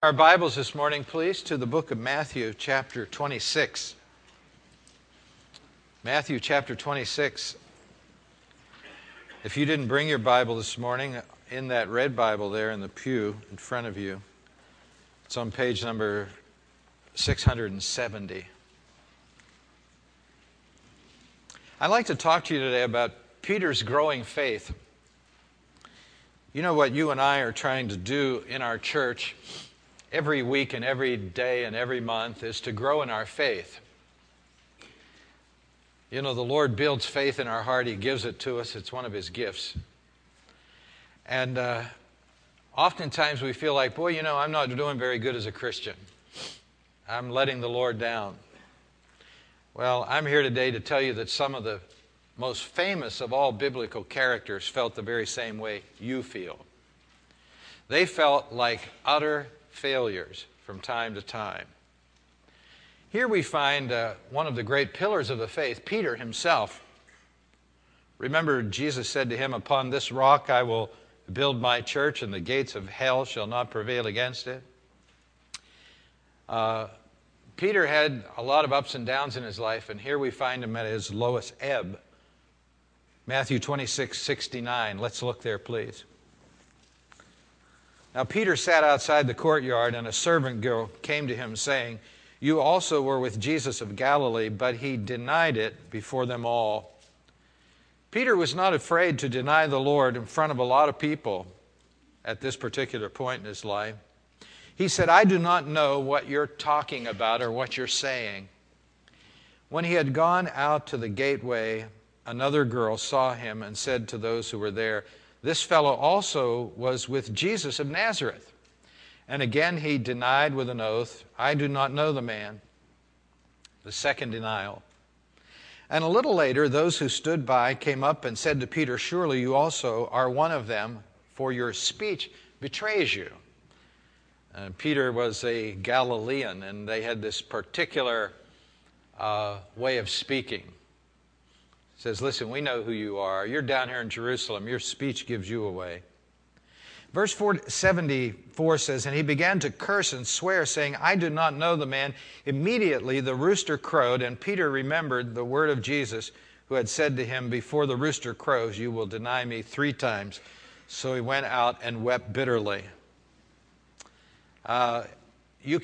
Our Bibles this morning, please, to the book of Matthew, chapter 26. Matthew, chapter 26. If you didn't bring your Bible this morning, in that red Bible there in the pew in front of you, it's on page number 670. I'd like to talk to you today about Peter's growing faith. You know what you and I are trying to do in our church every week and every day and every month is to grow in our faith. You know, the Lord builds faith in our heart, He gives it to us, it's one of His gifts. And uh, oftentimes we feel like, boy, you know, I'm not doing very good as a Christian. I'm letting the Lord down. Well, I'm here today to tell you that some of the most famous of all biblical characters felt the very same way you feel. They felt like utter failures from time to time. Here we find uh, one of the great pillars of the faith, Peter himself. Remember, Jesus said to him, Upon this rock I will build my church, and the gates of hell shall not prevail against it. Uh, Peter had a lot of ups and downs in his life, and here we find him at his lowest ebb. Matthew 26, 69. Let's look there, please. Now Peter sat outside the courtyard, and a servant girl came to him, saying, You also were with Jesus of Galilee, but he denied it before them all. Peter was not afraid to deny the Lord in front of a lot of people at this particular point in his life. He said, I do not know what you're talking about or what you're saying. When he had gone out to the gateway, another girl saw him and said to those who were there, this fellow also was with Jesus of Nazareth. And again he denied with an oath, I do not know the man. The second denial. And a little later, those who stood by came up and said to Peter, Surely you also are one of them, for your speech betrays you. Uh, Peter was a Galilean, and they had this particular uh, way of speaking says, Listen, we know who you are. You're down here in Jerusalem. Your speech gives you away. Verse 74 says, And he began to curse and swear, saying, I do not know the man. Immediately the rooster crowed, and Peter remembered the word of Jesus, who had said to him, Before the rooster crows, you will deny me three times. So he went out and wept bitterly. Uh, you,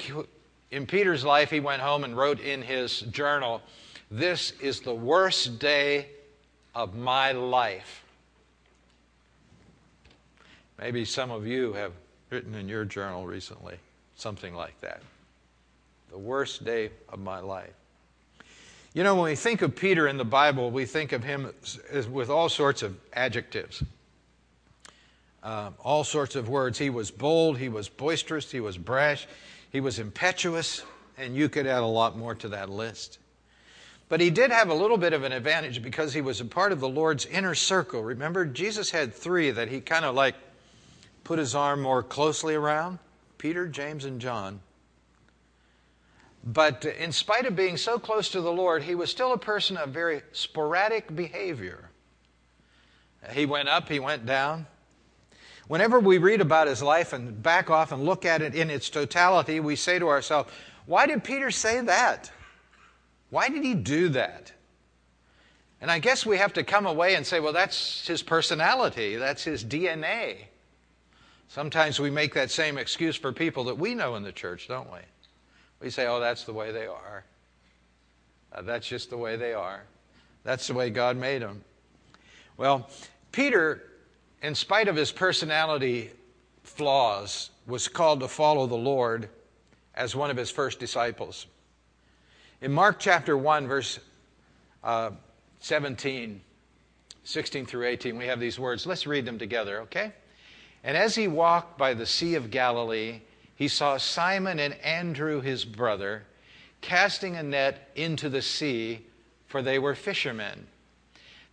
in Peter's life, he went home and wrote in his journal, this is the worst day of my life. Maybe some of you have written in your journal recently something like that. The worst day of my life. You know, when we think of Peter in the Bible, we think of him as, with all sorts of adjectives, uh, all sorts of words. He was bold, he was boisterous, he was brash, he was impetuous, and you could add a lot more to that list. But he did have a little bit of an advantage because he was a part of the Lord's inner circle. Remember, Jesus had three that he kind of like put his arm more closely around Peter, James, and John. But in spite of being so close to the Lord, he was still a person of very sporadic behavior. He went up, he went down. Whenever we read about his life and back off and look at it in its totality, we say to ourselves, why did Peter say that? Why did he do that? And I guess we have to come away and say, well, that's his personality, that's his DNA. Sometimes we make that same excuse for people that we know in the church, don't we? We say, oh, that's the way they are. Uh, that's just the way they are. That's the way God made them. Well, Peter, in spite of his personality flaws, was called to follow the Lord as one of his first disciples. In Mark chapter 1, verse uh, 17, 16 through 18, we have these words. Let's read them together, okay? And as he walked by the Sea of Galilee, he saw Simon and Andrew, his brother, casting a net into the sea, for they were fishermen.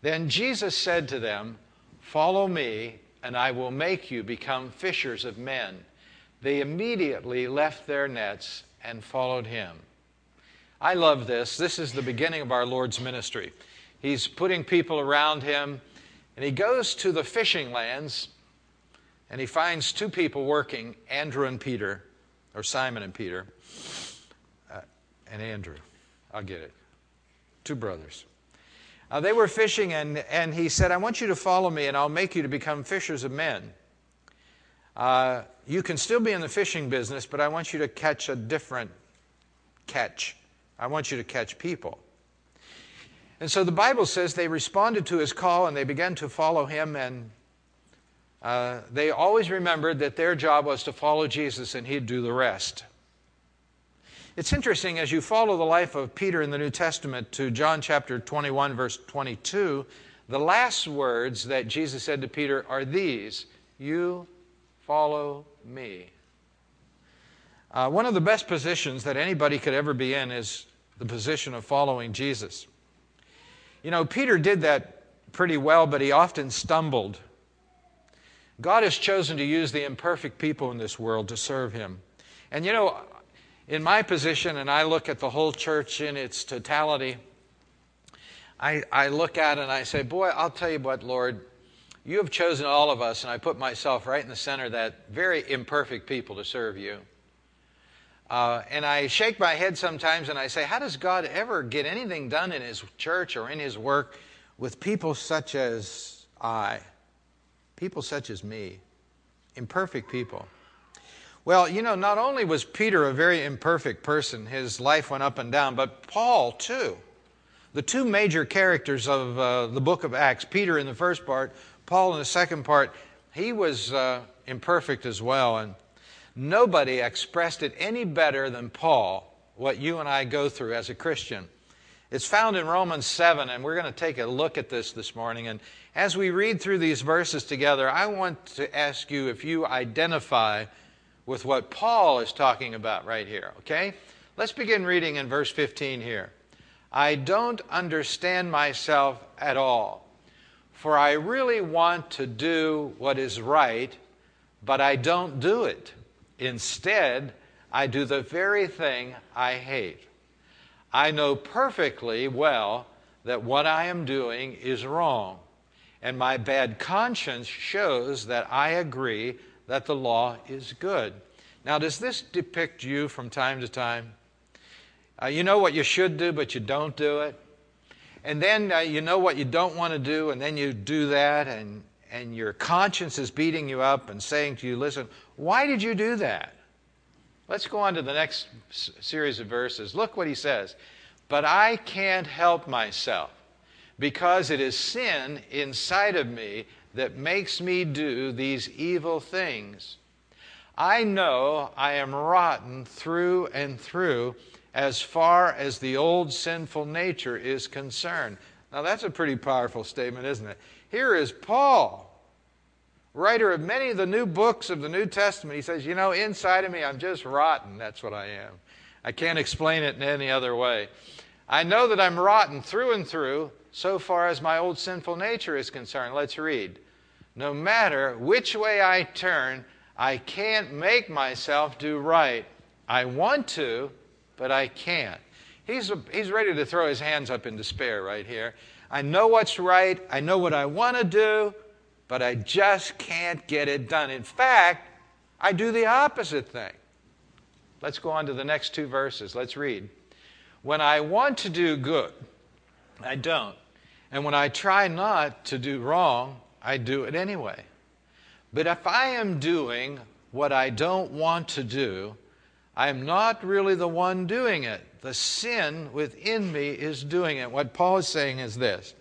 Then Jesus said to them, Follow me, and I will make you become fishers of men. They immediately left their nets and followed him. I love this. This is the beginning of our Lord's ministry. He's putting people around him, and he goes to the fishing lands, and he finds two people working, Andrew and Peter. or Simon and Peter, uh, and Andrew. I'll get it. Two brothers. Uh, they were fishing, and, and he said, I want you to follow me, and I'll make you to become fishers of men. Uh, you can still be in the fishing business, but I want you to catch a different catch. I want you to catch people. And so the Bible says they responded to his call and they began to follow him, and uh, they always remembered that their job was to follow Jesus and he'd do the rest. It's interesting as you follow the life of Peter in the New Testament to John chapter 21, verse 22, the last words that Jesus said to Peter are these You follow me. Uh, one of the best positions that anybody could ever be in is the position of following Jesus. You know, Peter did that pretty well, but he often stumbled. God has chosen to use the imperfect people in this world to serve him. And you know, in my position, and I look at the whole church in its totality, I, I look at it and I say, Boy, I'll tell you what, Lord, you have chosen all of us, and I put myself right in the center of that very imperfect people to serve you. Uh, and I shake my head sometimes and I say, How does God ever get anything done in His church or in His work with people such as I? People such as me, imperfect people. Well, you know, not only was Peter a very imperfect person, his life went up and down, but Paul too. The two major characters of uh, the book of Acts, Peter in the first part, Paul in the second part, he was uh, imperfect as well. And nobody expressed it any better than Paul, what you and I go through as a Christian. It's found in Romans 7, and we're going to take a look at this this morning. And as we read through these verses together, I want to ask you if you identify with what Paul is talking about right here, okay? Let's begin reading in verse 15 here. I don't understand myself at all, for I really want to do what is right, but I don't do it. Instead, I do the very thing I hate. I know perfectly well that what I am doing is wrong, and my bad conscience shows that I agree that the law is good. Now, does this depict you from time to time? Uh, you know what you should do, but you don't do it. And then uh, you know what you don't want to do, and then you do that, and, and your conscience is beating you up and saying to you, Listen, why did you do that? Let's go on to the next series of verses. Look what he says. But I can't help myself because it is sin inside of me that makes me do these evil things. I know I am rotten through and through as far as the old sinful nature is concerned. Now, that's a pretty powerful statement, isn't it? Here is Paul, writer of many of the new books of the New Testament. He says, You know, inside of me, I'm just rotten. That's what I am. I can't explain it in any other way. I know that I'm rotten through and through so far as my old sinful nature is concerned. Let's read. No matter which way I turn, I can't make myself do right. I want to, but I can't. He's, he's ready to throw his hands up in despair right here. I know what's right. I know what I want to do, but I just can't get it done. In fact, I do the opposite thing. Let's go on to the next two verses. Let's read. When I want to do good, I don't. And when I try not to do wrong, I do it anyway. But if I am doing what I don't want to do, I am not really the one doing it. The sin within me is doing it. What Paul is saying is this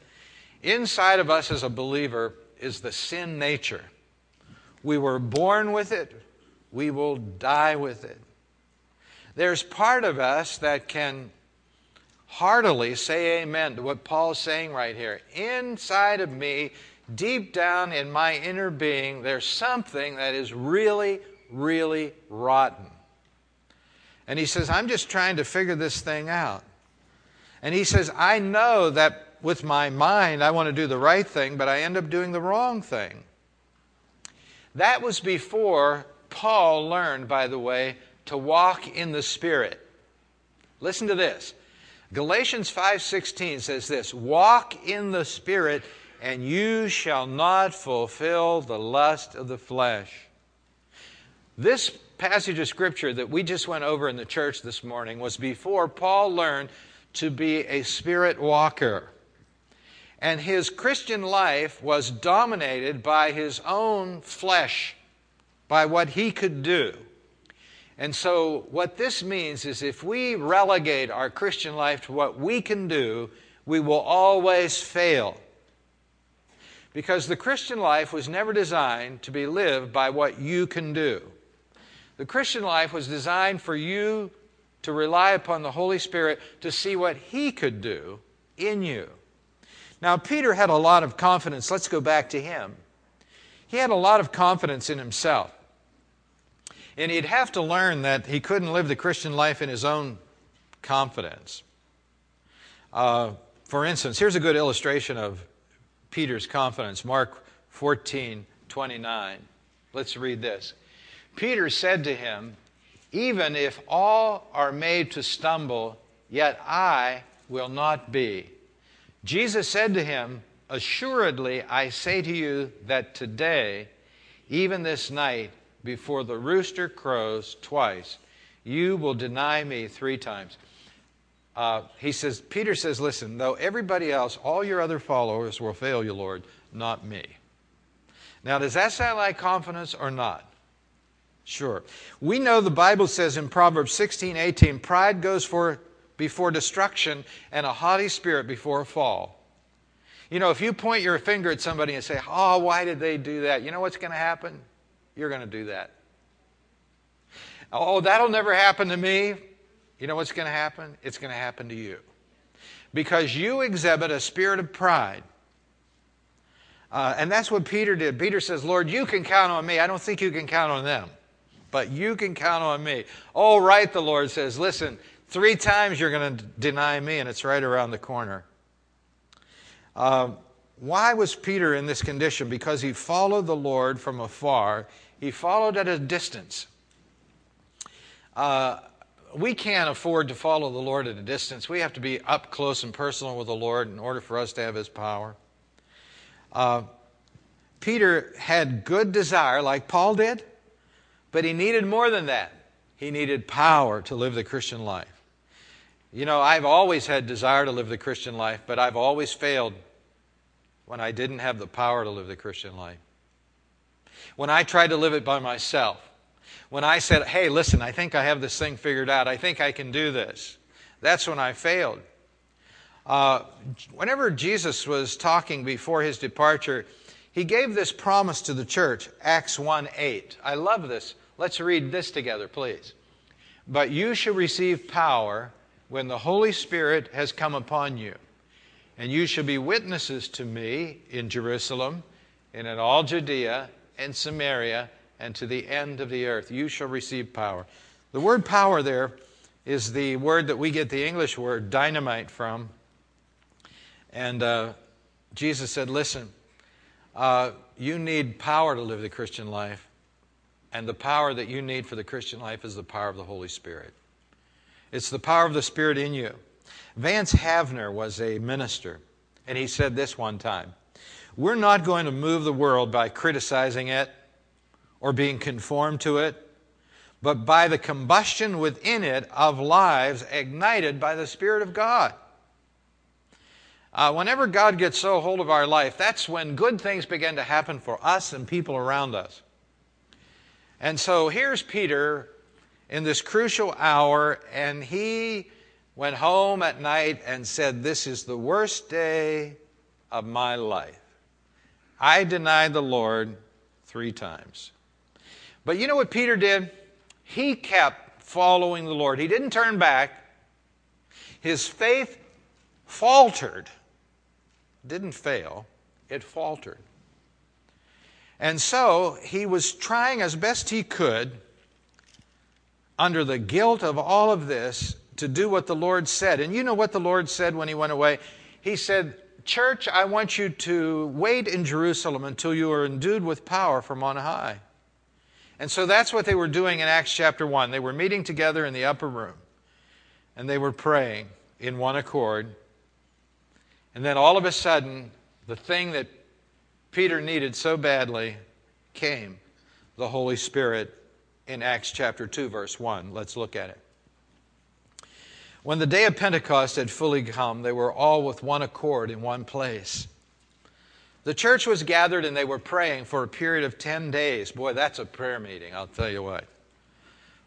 inside of us as a believer is the sin nature. We were born with it, we will die with it. There's part of us that can heartily say amen to what Paul's saying right here. Inside of me deep down in my inner being, there's something that is really, really rotten. And he says, I'm just trying to figure this thing out. And he says, I know that with my mind I want to do the right thing, but I end up doing the wrong thing. That was before Paul learned, by the way, to walk in the Spirit. Listen to this. Galatians 5:16 says this, "Walk in the Spirit and you shall not fulfill the lust of the flesh. This passage of Scripture that we just went over in the church this morning was before Paul learned to be a spirit walker. And his Christian life was dominated by his own flesh, by what he could do. And so, what this means is if we relegate our Christian life to what we can do, we will always fail. Because the Christian life was never designed to be lived by what you can do. The Christian life was designed for you to rely upon the Holy Spirit to see what He could do in you. Now, Peter had a lot of confidence. Let's go back to him. He had a lot of confidence in himself. And he'd have to learn that he couldn't live the Christian life in his own confidence. Uh, for instance, here's a good illustration of Peter's confidence Mark 14 29. Let's read this. Peter said to him, Even if all are made to stumble, yet I will not be. Jesus said to him, Assuredly, I say to you that today, even this night, before the rooster crows twice, you will deny me three times. Uh, he says, Peter says, Listen, though everybody else, all your other followers will fail you, Lord, not me. Now, does that sound like confidence or not? Sure. We know the Bible says in Proverbs 16 18, pride goes for before destruction and a haughty spirit before a fall. You know, if you point your finger at somebody and say, Oh, why did they do that? You know what's going to happen? You're going to do that. Oh, that'll never happen to me. You know what's going to happen? It's going to happen to you. Because you exhibit a spirit of pride. Uh, and that's what Peter did. Peter says, Lord, you can count on me. I don't think you can count on them, but you can count on me. Oh, right, the Lord says, listen, Three times you're going to deny me, and it's right around the corner. Uh, why was Peter in this condition? Because he followed the Lord from afar, he followed at a distance. Uh, we can't afford to follow the Lord at a distance. We have to be up close and personal with the Lord in order for us to have His power. Uh, Peter had good desire, like Paul did, but he needed more than that. He needed power to live the Christian life. You know, I've always had desire to live the Christian life, but I've always failed when I didn't have the power to live the Christian life. When I tried to live it by myself. When I said, hey, listen, I think I have this thing figured out. I think I can do this. That's when I failed. Uh, whenever Jesus was talking before his departure, he gave this promise to the church, Acts 1 8. I love this. Let's read this together, please. But you shall receive power when the Holy Spirit has come upon you. And you shall be witnesses to me in Jerusalem and in all Judea and Samaria and to the end of the earth. You shall receive power. The word power there is the word that we get the English word dynamite from. And uh, Jesus said, Listen, uh, you need power to live the Christian life. And the power that you need for the Christian life is the power of the Holy Spirit. It's the power of the Spirit in you. Vance Havner was a minister, and he said this one time We're not going to move the world by criticizing it or being conformed to it, but by the combustion within it of lives ignited by the Spirit of God. Uh, whenever God gets so hold of our life, that's when good things begin to happen for us and people around us. And so here's Peter in this crucial hour, and he went home at night and said, This is the worst day of my life. I denied the Lord three times. But you know what Peter did? He kept following the Lord. He didn't turn back. His faith faltered, didn't fail, it faltered. And so he was trying as best he could under the guilt of all of this to do what the Lord said. And you know what the Lord said when he went away? He said, Church, I want you to wait in Jerusalem until you are endued with power from on high. And so that's what they were doing in Acts chapter 1. They were meeting together in the upper room and they were praying in one accord. And then all of a sudden, the thing that Peter needed so badly came the Holy Spirit in Acts chapter 2, verse 1. Let's look at it. When the day of Pentecost had fully come, they were all with one accord in one place. The church was gathered and they were praying for a period of 10 days. Boy, that's a prayer meeting, I'll tell you what.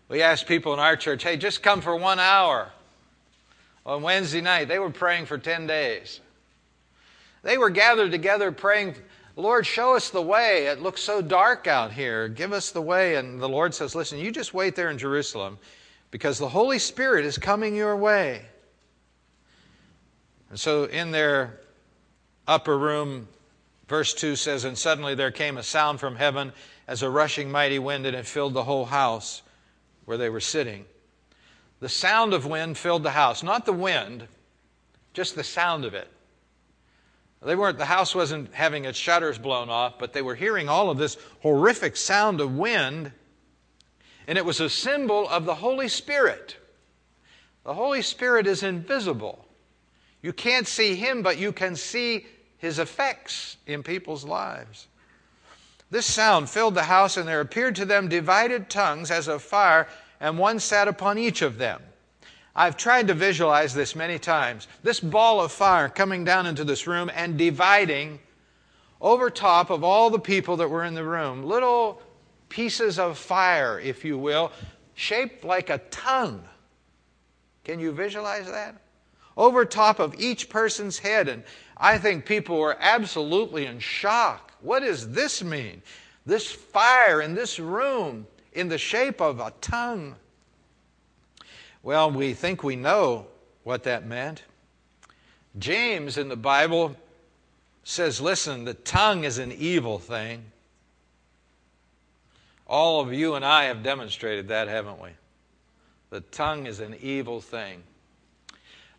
We asked people in our church, hey, just come for one hour. On Wednesday night, they were praying for 10 days. They were gathered together praying, Lord, show us the way. It looks so dark out here. Give us the way. And the Lord says, listen, you just wait there in Jerusalem because the Holy Spirit is coming your way. And so in their upper room, verse 2 says, And suddenly there came a sound from heaven as a rushing mighty wind, and it filled the whole house where they were sitting. The sound of wind filled the house, not the wind, just the sound of it. They weren't, the house wasn't having its shutters blown off, but they were hearing all of this horrific sound of wind, and it was a symbol of the Holy Spirit. The Holy Spirit is invisible. You can't see Him, but you can see His effects in people's lives. This sound filled the house, and there appeared to them divided tongues as of fire, and one sat upon each of them. I've tried to visualize this many times. This ball of fire coming down into this room and dividing over top of all the people that were in the room. Little pieces of fire, if you will, shaped like a tongue. Can you visualize that? Over top of each person's head. And I think people were absolutely in shock. What does this mean? This fire in this room in the shape of a tongue. Well, we think we know what that meant. James in the Bible says, listen, the tongue is an evil thing. All of you and I have demonstrated that, haven't we? The tongue is an evil thing.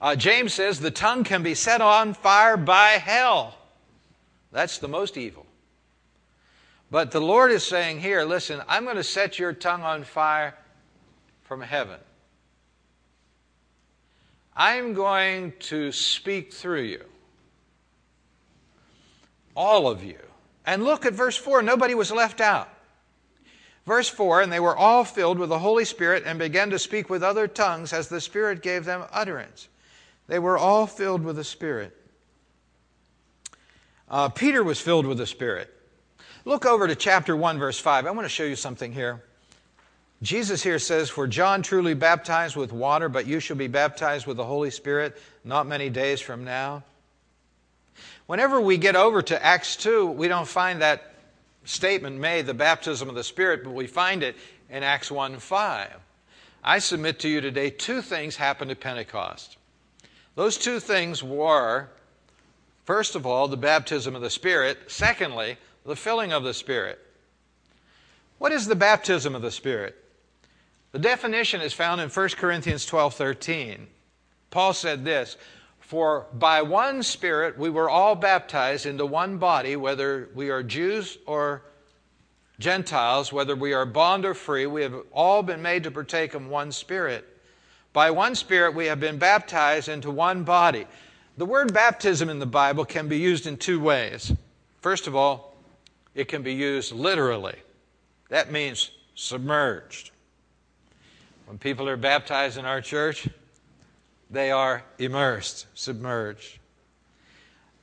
Uh, James says the tongue can be set on fire by hell. That's the most evil. But the Lord is saying here, listen, I'm going to set your tongue on fire from heaven. I'm going to speak through you. All of you. And look at verse 4. Nobody was left out. Verse 4 And they were all filled with the Holy Spirit and began to speak with other tongues as the Spirit gave them utterance. They were all filled with the Spirit. Uh, Peter was filled with the Spirit. Look over to chapter 1, verse 5. I want to show you something here. Jesus here says, For John truly baptized with water, but you shall be baptized with the Holy Spirit not many days from now. Whenever we get over to Acts 2, we don't find that statement made, the baptism of the Spirit, but we find it in Acts 1 5. I submit to you today two things happened at Pentecost. Those two things were, first of all, the baptism of the Spirit. Secondly, the filling of the Spirit. What is the baptism of the Spirit? The definition is found in 1 Corinthians 12 13. Paul said this For by one Spirit we were all baptized into one body, whether we are Jews or Gentiles, whether we are bond or free, we have all been made to partake of one Spirit. By one Spirit we have been baptized into one body. The word baptism in the Bible can be used in two ways. First of all, it can be used literally. That means submerged. When people are baptized in our church, they are immersed, submerged.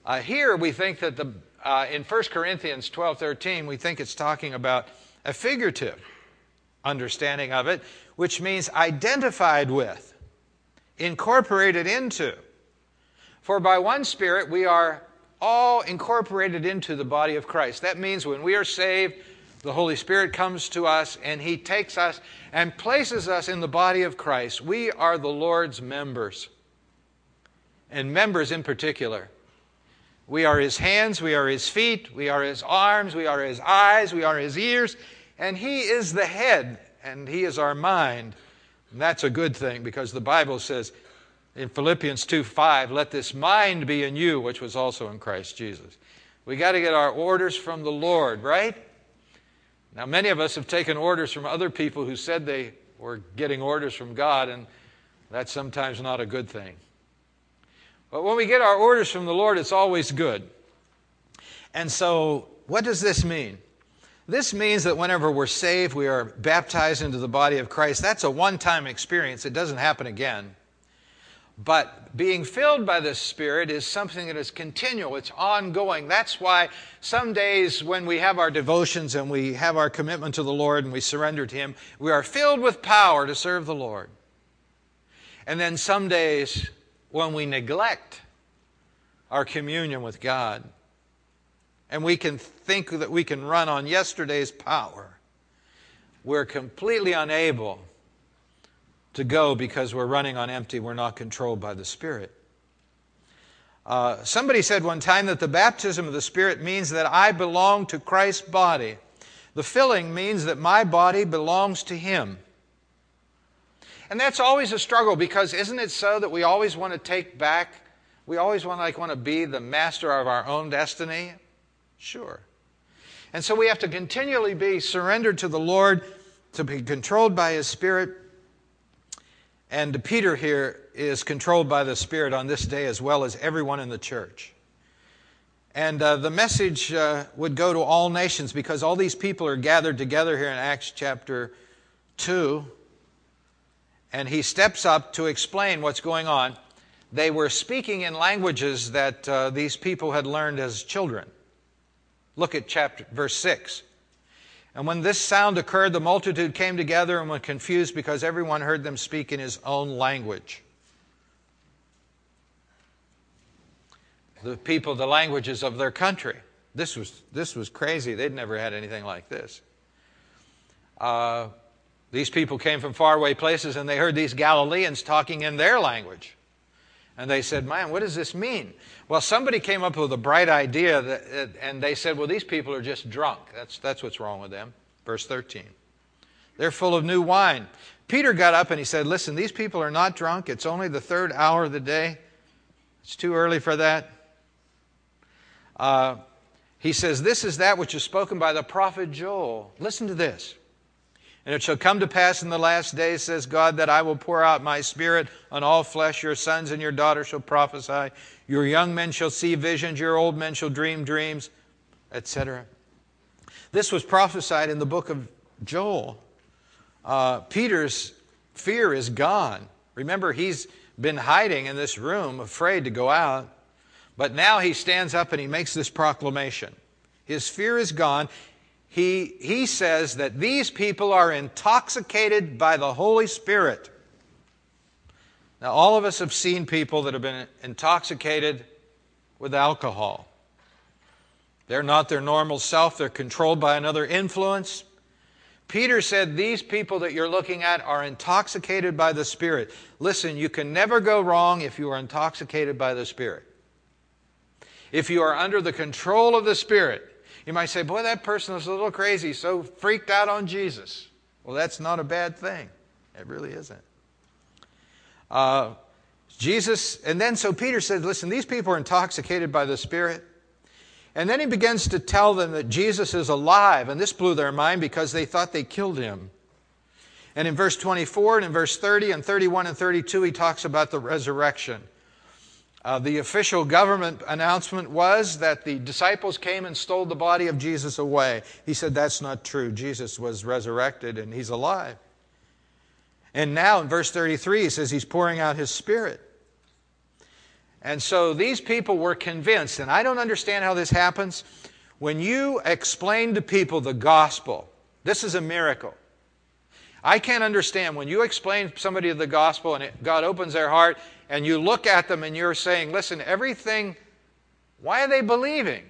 Uh, here we think that the, uh, in 1 Corinthians 12 13, we think it's talking about a figurative understanding of it, which means identified with, incorporated into. For by one Spirit we are all incorporated into the body of Christ. That means when we are saved, the Holy Spirit comes to us and He takes us and places us in the body of Christ. We are the Lord's members, and members in particular. We are His hands, we are His feet, we are His arms, we are His eyes, we are His ears, and He is the head, and He is our mind. And that's a good thing because the Bible says in Philippians 2 5, let this mind be in you, which was also in Christ Jesus. We got to get our orders from the Lord, right? Now, many of us have taken orders from other people who said they were getting orders from God, and that's sometimes not a good thing. But when we get our orders from the Lord, it's always good. And so, what does this mean? This means that whenever we're saved, we are baptized into the body of Christ. That's a one time experience, it doesn't happen again. But being filled by the Spirit is something that is continual, it's ongoing. That's why some days when we have our devotions and we have our commitment to the Lord and we surrender to Him, we are filled with power to serve the Lord. And then some days when we neglect our communion with God and we can think that we can run on yesterday's power, we're completely unable to go because we're running on empty. We're not controlled by the Spirit. Uh, somebody said one time that the baptism of the Spirit means that I belong to Christ's body. The filling means that my body belongs to Him. And that's always a struggle because isn't it so that we always want to take back, we always want, like, want to be the master of our own destiny? Sure. And so we have to continually be surrendered to the Lord, to be controlled by His Spirit, and Peter here is controlled by the Spirit on this day as well as everyone in the church. And uh, the message uh, would go to all nations because all these people are gathered together here in Acts chapter 2. And he steps up to explain what's going on. They were speaking in languages that uh, these people had learned as children. Look at chapter verse 6. And when this sound occurred, the multitude came together and were confused because everyone heard them speak in his own language. The people, the languages of their country. This was, this was crazy. They'd never had anything like this. Uh, these people came from faraway places and they heard these Galileans talking in their language. And they said, Man, what does this mean? Well, somebody came up with a bright idea, that, and they said, Well, these people are just drunk. That's, that's what's wrong with them. Verse 13. They're full of new wine. Peter got up and he said, Listen, these people are not drunk. It's only the third hour of the day. It's too early for that. Uh, he says, This is that which is spoken by the prophet Joel. Listen to this. And it shall come to pass in the last days, says God, that I will pour out my spirit on all flesh. Your sons and your daughters shall prophesy. Your young men shall see visions. Your old men shall dream dreams, etc. This was prophesied in the book of Joel. Uh, Peter's fear is gone. Remember, he's been hiding in this room, afraid to go out. But now he stands up and he makes this proclamation. His fear is gone he, he says that these people are intoxicated by the Holy Spirit. Now, all of us have seen people that have been intoxicated with alcohol. They're not their normal self, they're controlled by another influence. Peter said, These people that you're looking at are intoxicated by the Spirit. Listen, you can never go wrong if you are intoxicated by the Spirit. If you are under the control of the Spirit, you might say, boy, that person is a little crazy, so freaked out on Jesus. Well, that's not a bad thing. It really isn't. Uh, Jesus, and then so Peter said, listen, these people are intoxicated by the Spirit. And then he begins to tell them that Jesus is alive, and this blew their mind because they thought they killed him. And in verse 24 and in verse 30 and 31 and 32, he talks about the resurrection. Uh, the official government announcement was that the disciples came and stole the body of Jesus away. He said, That's not true. Jesus was resurrected and he's alive. And now in verse 33, he says he's pouring out his spirit. And so these people were convinced, and I don't understand how this happens. When you explain to people the gospel, this is a miracle. I can't understand when you explain somebody the gospel and it, God opens their heart and you look at them and you're saying, listen, everything, why are they believing?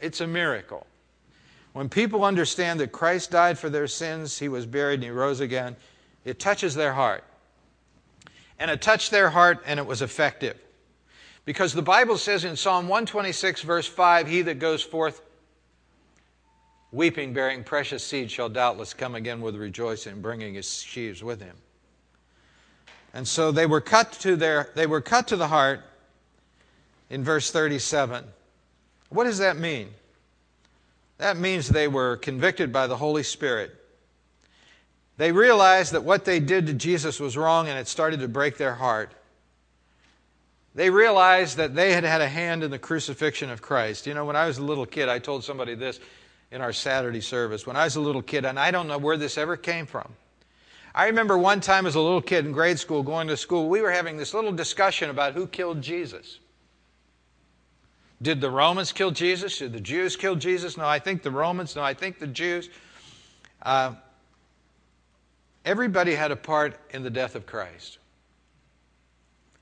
It's a miracle. When people understand that Christ died for their sins, he was buried and he rose again, it touches their heart. And it touched their heart and it was effective. Because the Bible says in Psalm 126, verse 5, He that goes forth weeping, bearing precious seed, shall doubtless come again with rejoicing, bringing his sheaves with him. And so they were cut to their they were cut to the heart in verse 37. What does that mean? That means they were convicted by the Holy Spirit. They realized that what they did to Jesus was wrong and it started to break their heart. They realized that they had had a hand in the crucifixion of Christ. You know, when I was a little kid, I told somebody this in our Saturday service when I was a little kid, and I don't know where this ever came from. I remember one time as a little kid in grade school going to school, we were having this little discussion about who killed Jesus. Did the Romans kill Jesus? Did the Jews kill Jesus? No, I think the Romans. No, I think the Jews. Uh, everybody had a part in the death of Christ.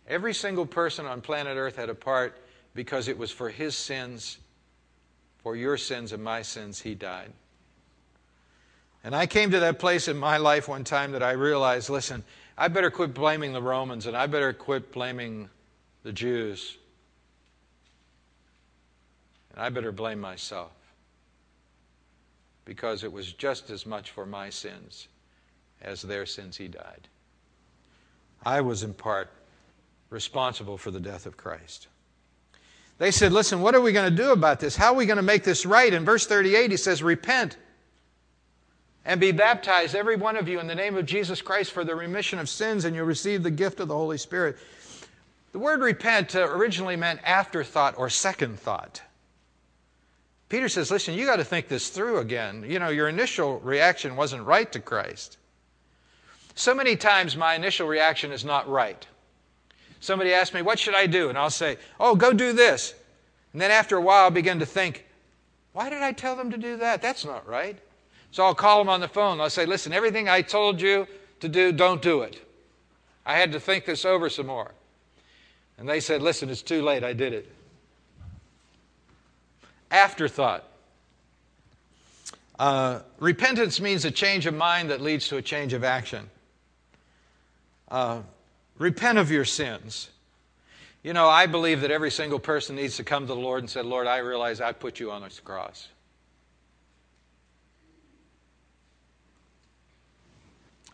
Every single person on planet Earth had a part because it was for his sins, for your sins and my sins, he died. And I came to that place in my life one time that I realized listen, I better quit blaming the Romans and I better quit blaming the Jews. And I better blame myself because it was just as much for my sins as their sins he died. I was in part responsible for the death of Christ. They said, Listen, what are we going to do about this? How are we going to make this right? In verse 38, he says, Repent and be baptized, every one of you, in the name of Jesus Christ for the remission of sins, and you'll receive the gift of the Holy Spirit. The word repent uh, originally meant afterthought or second thought. Peter says, Listen, you got to think this through again. You know, your initial reaction wasn't right to Christ. So many times my initial reaction is not right. Somebody asks me, What should I do? And I'll say, Oh, go do this. And then after a while, I'll begin to think, Why did I tell them to do that? That's not right. So I'll call them on the phone. I'll say, listen, everything I told you to do, don't do it. I had to think this over some more. And they said, listen, it's too late. I did it. Afterthought. Uh, repentance means a change of mind that leads to a change of action. Uh, repent of your sins. You know, I believe that every single person needs to come to the Lord and say, Lord, I realize I put you on this cross.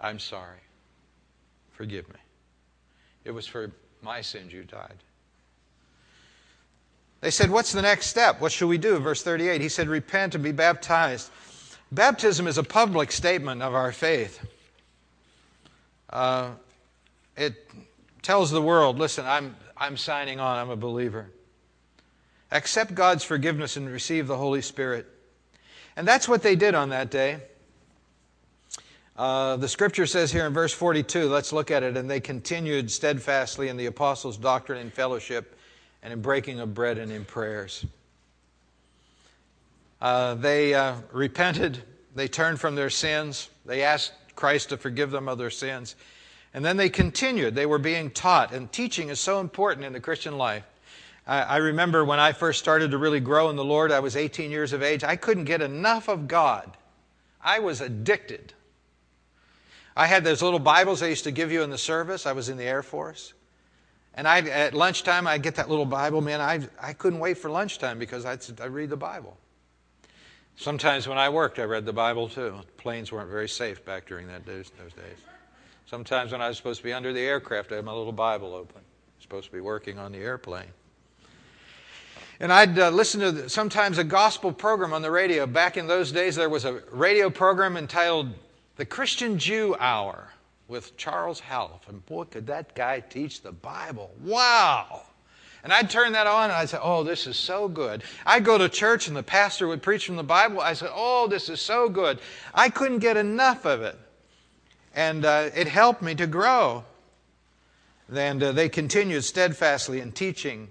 I'm sorry. Forgive me. It was for my sins you died. They said, What's the next step? What should we do? Verse 38, he said, Repent and be baptized. Baptism is a public statement of our faith. Uh, it tells the world, listen, I'm, I'm signing on, I'm a believer. Accept God's forgiveness and receive the Holy Spirit. And that's what they did on that day. Uh, the scripture says here in verse 42, let's look at it. And they continued steadfastly in the apostles' doctrine and fellowship, and in breaking of bread and in prayers. Uh, they uh, repented, they turned from their sins, they asked Christ to forgive them of their sins, and then they continued. They were being taught, and teaching is so important in the Christian life. I, I remember when I first started to really grow in the Lord, I was 18 years of age. I couldn't get enough of God, I was addicted. I had those little Bibles they used to give you in the service. I was in the Air Force. And I, at lunchtime, I'd get that little Bible. Man, I, I couldn't wait for lunchtime because I'd, I'd read the Bible. Sometimes when I worked, I read the Bible too. Planes weren't very safe back during that those days. Sometimes when I was supposed to be under the aircraft, I had my little Bible open. supposed to be working on the airplane. And I'd uh, listen to the, sometimes a gospel program on the radio. Back in those days, there was a radio program entitled the Christian Jew Hour with Charles Halff. And boy, could that guy teach the Bible. Wow. And I'd turn that on and I'd say, Oh, this is so good. I'd go to church and the pastor would preach from the Bible. I said, Oh, this is so good. I couldn't get enough of it. And uh, it helped me to grow. And uh, they continued steadfastly in teaching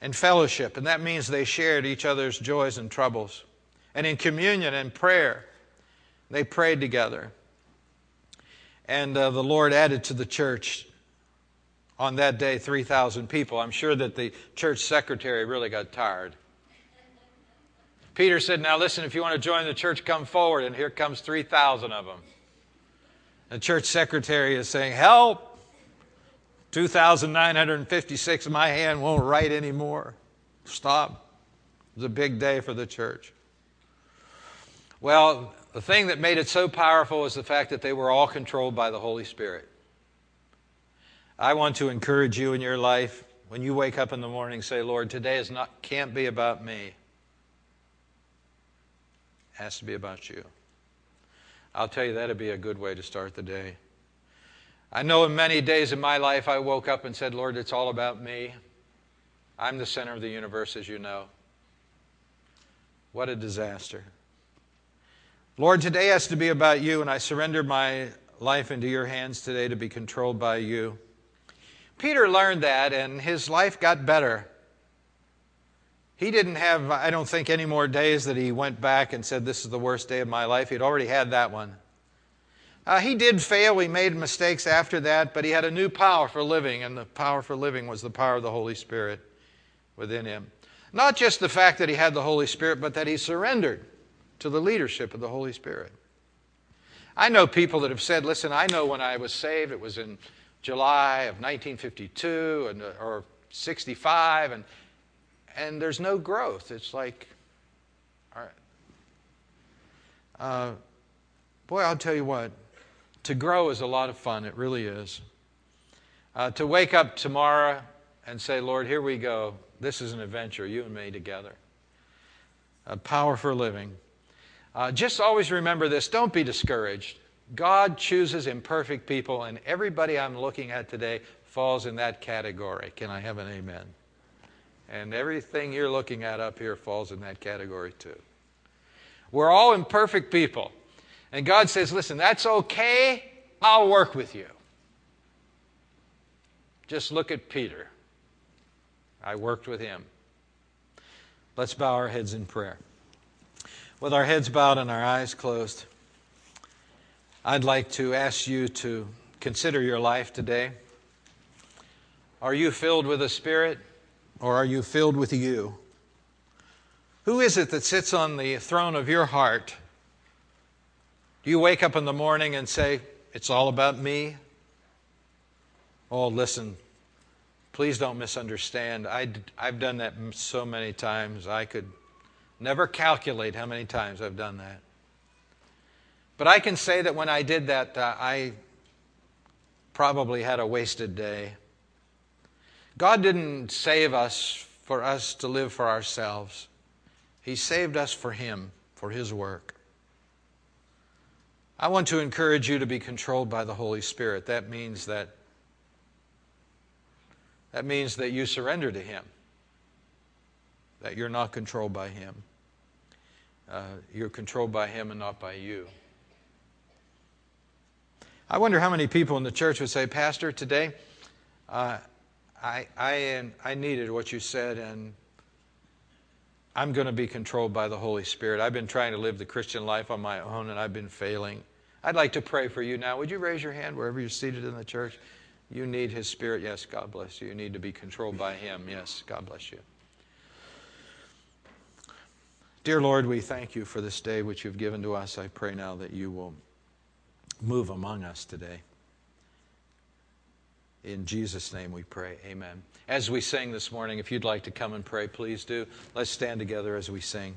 and fellowship. And that means they shared each other's joys and troubles. And in communion and prayer. They prayed together. And uh, the Lord added to the church on that day 3,000 people. I'm sure that the church secretary really got tired. Peter said, Now listen, if you want to join the church, come forward. And here comes 3,000 of them. The church secretary is saying, Help! 2,956, my hand won't write anymore. Stop. It's a big day for the church. Well, the thing that made it so powerful was the fact that they were all controlled by the Holy Spirit. I want to encourage you in your life when you wake up in the morning say, Lord, today is not can't be about me. It has to be about you. I'll tell you that'd be a good way to start the day. I know in many days in my life I woke up and said, Lord, it's all about me. I'm the center of the universe, as you know. What a disaster. Lord, today has to be about you, and I surrender my life into your hands today to be controlled by you. Peter learned that, and his life got better. He didn't have, I don't think, any more days that he went back and said, This is the worst day of my life. He'd already had that one. Uh, he did fail. He made mistakes after that, but he had a new power for living, and the power for living was the power of the Holy Spirit within him. Not just the fact that he had the Holy Spirit, but that he surrendered to the leadership of the Holy Spirit. I know people that have said, listen, I know when I was saved, it was in July of 1952 and, uh, or 65, and, and there's no growth. It's like, all right. Uh, boy, I'll tell you what, to grow is a lot of fun. It really is. Uh, to wake up tomorrow and say, Lord, here we go. This is an adventure, you and me together. A power for living. Uh, just always remember this don't be discouraged. God chooses imperfect people, and everybody I'm looking at today falls in that category. Can I have an amen? And everything you're looking at up here falls in that category too. We're all imperfect people. And God says, listen, that's okay. I'll work with you. Just look at Peter. I worked with him. Let's bow our heads in prayer. With our heads bowed and our eyes closed, I'd like to ask you to consider your life today. Are you filled with the Spirit or are you filled with you? Who is it that sits on the throne of your heart? Do you wake up in the morning and say, It's all about me? Oh, listen, please don't misunderstand. I, have done that so many times. I could Never calculate how many times I've done that. But I can say that when I did that, uh, I probably had a wasted day. God didn't save us for us to live for ourselves, He saved us for Him, for His work. I want to encourage you to be controlled by the Holy Spirit. That means that that means that you surrender to Him, that you're not controlled by Him uh, you're controlled by Him and not by you. I wonder how many people in the church would say, Pastor, today uh, I, I, I needed what you said, and I'm going to be controlled by the Holy Spirit. I've been trying to live the Christian life on my own, and I've been failing. I'd like to pray for you now. Would you raise your hand wherever you're seated in the church? You need His Spirit. Yes, God bless you. You need to be controlled by Him. Yes, God bless you. Dear Lord, we thank you for this day which you've given to us. I pray now that you will move among us today. In Jesus' name we pray. Amen. As we sing this morning, if you'd like to come and pray, please do. Let's stand together as we sing.